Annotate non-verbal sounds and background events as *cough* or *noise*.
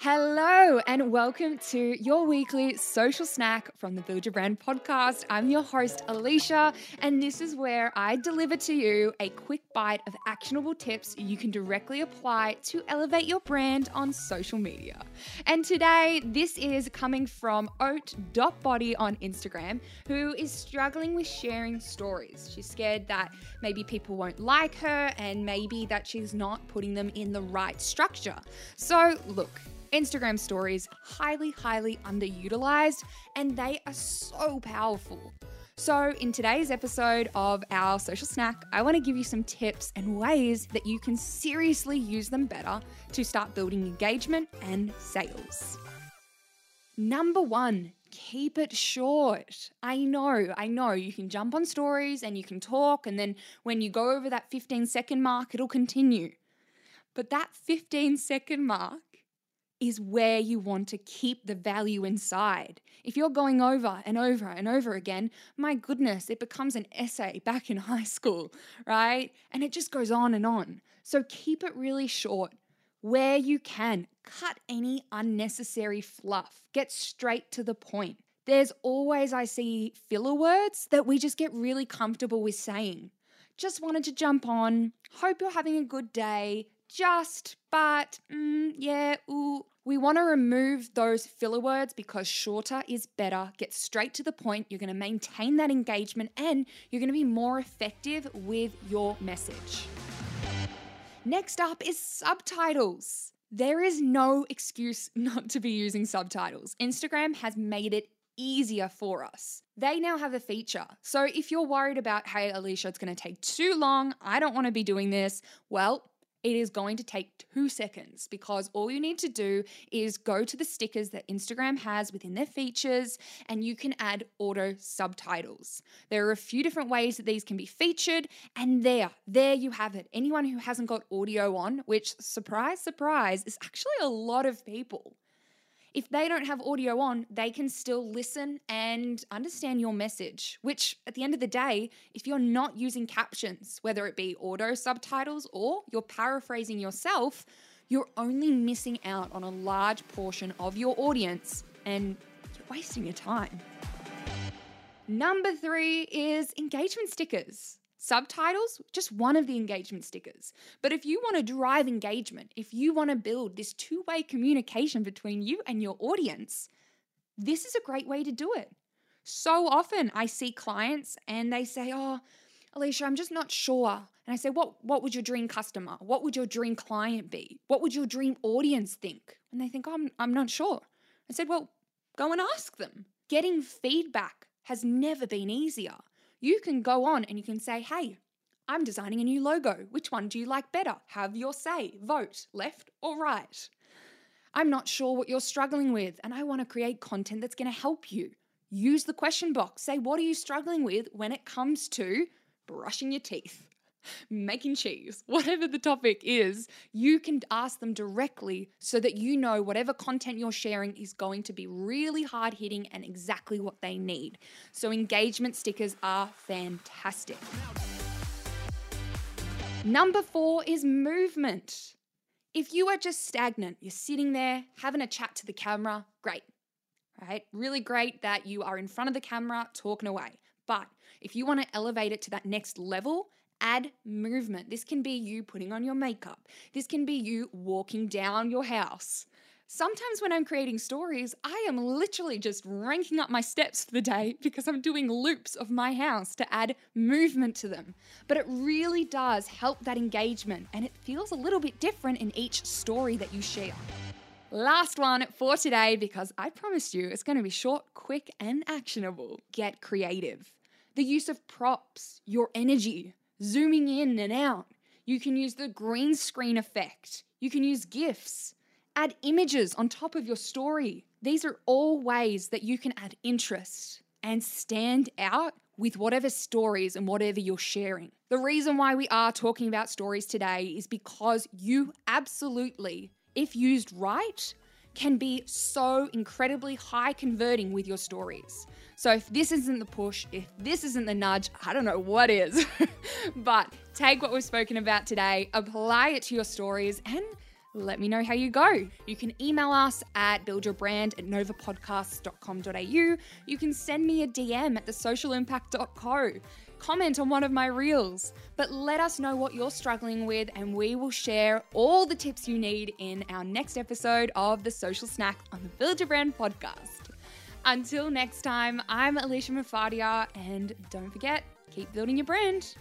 Hello, and welcome to your weekly social snack from the Build Your Brand podcast. I'm your host, Alicia, and this is where I deliver to you a quick bite of actionable tips you can directly apply to elevate your brand on social media. And today, this is coming from oat.body on Instagram, who is struggling with sharing stories. She's scared that maybe people won't like her and maybe that she's not putting them in the right structure. So, look, Instagram stories highly, highly underutilized, and they are so powerful. So, in today's episode of our social snack, I want to give you some tips and ways that you can seriously use them better to start building engagement and sales. Number one, keep it short. I know, I know, you can jump on stories and you can talk, and then when you go over that 15 second mark, it'll continue. But that 15 second mark is where you want to keep the value inside. If you're going over and over and over again, my goodness, it becomes an essay back in *laughs* high school, right? And it just goes on and on. So keep it really short. Where you can, cut any unnecessary fluff. Get straight to the point. There's always, I see, filler words that we just get really comfortable with saying. Just wanted to jump on. Hope you're having a good day just, but, mm, yeah, ooh. We want to remove those filler words because shorter is better. Get straight to the point. You're going to maintain that engagement and you're going to be more effective with your message. Next up is subtitles. There is no excuse *laughs* not to be using subtitles. Instagram has made it easier for us. They now have a feature. So if you're worried about, hey, Alicia, it's going to take too long, I don't want to be doing this, well, it is going to take two seconds because all you need to do is go to the stickers that Instagram has within their features and you can add auto subtitles. There are a few different ways that these can be featured, and there, there you have it. Anyone who hasn't got audio on, which surprise, surprise, is actually a lot of people if they don't have audio on, they can still listen and understand your message. Which, at the end of the day, if you're not using captions, whether it be auto subtitles or you're paraphrasing yourself, you're only missing out on a large portion of your audience and you're wasting your time. Number three is engagement stickers. Subtitles, just one of the engagement stickers. But if you want to drive engagement, if you want to build this two way communication between you and your audience, this is a great way to do it. So often I see clients and they say, Oh, Alicia, I'm just not sure. And I say, what, what would your dream customer? What would your dream client be? What would your dream audience think? And they think, oh, I'm, I'm not sure. I said, Well, go and ask them. Getting feedback has never been easier you can go on and you can say, hey, I'm designing a new logo. Which one do you like better? Have your say. Vote left or right. I'm not sure what you're struggling with, and I want to create content that's going to help you. Use the question box. Say, what are you struggling with when it comes to brushing your teeth? Making cheese, whatever the topic is, you can ask them directly so that you know whatever content you're sharing is going to be really hard hitting and exactly what they need. So, engagement stickers are fantastic. Number four is movement. If you are just stagnant, you're sitting there having a chat to the camera, great, right? Really great that you are in front of the camera talking away. But if you want to elevate it to that next level, Add movement. This can be you putting on your makeup. This can be you walking down your house. Sometimes when I'm creating stories, I am literally just ranking up my steps for the day *laughs* because I'm doing loops of my house to add movement to them. But it really does help that engagement and it feels a little bit different in each story that you share. Last one for today because I promised you it's going to be short, quick, and actionable. Get creative. The use of props, your energy, zooming in and out. You can use the green screen effect. You can use GIFs. Add images on top of your story. These are all ways that you can add interest and stand out with whatever stories and whatever you're sharing. The reason why we are talking about stories today is because you absolutely, if used right, can be so incredibly high converting with your stories. So if this isn't the push, if this isn't the nudge, I don't know what is. *laughs* but take what we've spoken about today, apply it to your stories, and Let me know how you go. You can email us at buildyourbrand at novapodcasts.com.au. You can send me a DM at thesocialimpact.co. Comment on one of my reels, but let us know what you're struggling with, and we will share all the tips you need in our next episode of The Social Snack on the Build Your Brand podcast. Until next time, I'm Alicia Mufadia, and don't forget, keep building your brand.